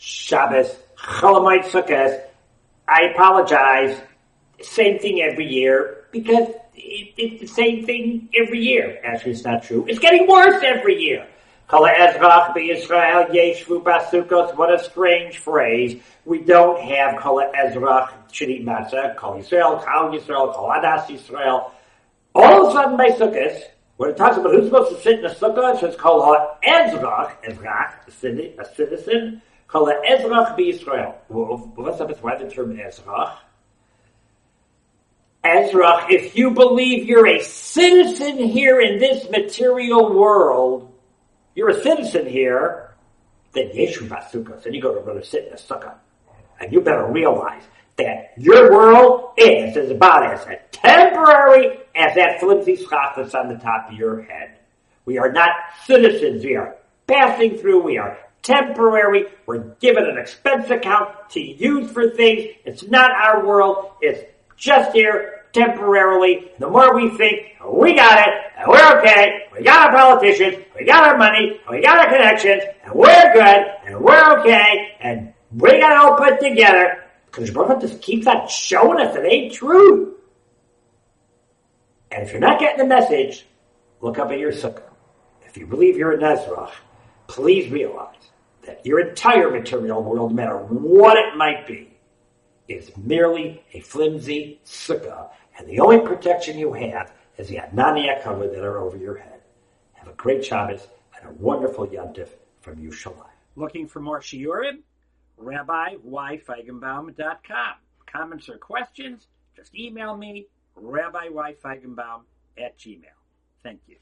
Shabbos, Chol Hamoed Sukkot. I apologize. Same thing every year because it, it's the same thing every year. Actually, it's not true. It's getting worse every year. What a strange phrase. We don't have Kol Ezrach Shini Matzah, Kol Yisrael, Kol Yisrael, Kol Adas Yisrael. All of a sudden, by Sukkot, when it talks about who's supposed to sit in the sukkah, it says Kol Ezrach, Ezrach, a citizen, Kol Ezrach B'Yisrael. What's up with why the term Ezrach? Ezra, if you believe you're a citizen here in this material world, you're a citizen here, then Yeshvu Basukkos, and you go to brother sit in a sukkah. And you better realize that your world is as about as temporary as that flimsy scarf that's on the top of your head. We are not citizens. We are passing through. We are temporary. We're given an expense account to use for things. It's not our world. It's just here temporarily. The more we think, we got it, and we're okay, we got our politicians, we got our money, we got our connections, and we're good, and we're okay, and we got it all put together, because Baruch just keeps on showing us it ain't true. And if you're not getting the message, look up at your sukkah. If you believe you're a Nezrach, please realize that your entire material world, no matter what it might be, is merely a flimsy sukkah, and the only protection you have is the Ananei Kavod that are over your head. Have a great Shabbos and a wonderful Yontif from Yerushalayim. Looking for more Shiurim? RabbiYFeigenbaum.com. Comments or questions? Just email me, RabbiYFeigenbaum at gmail. Thank you.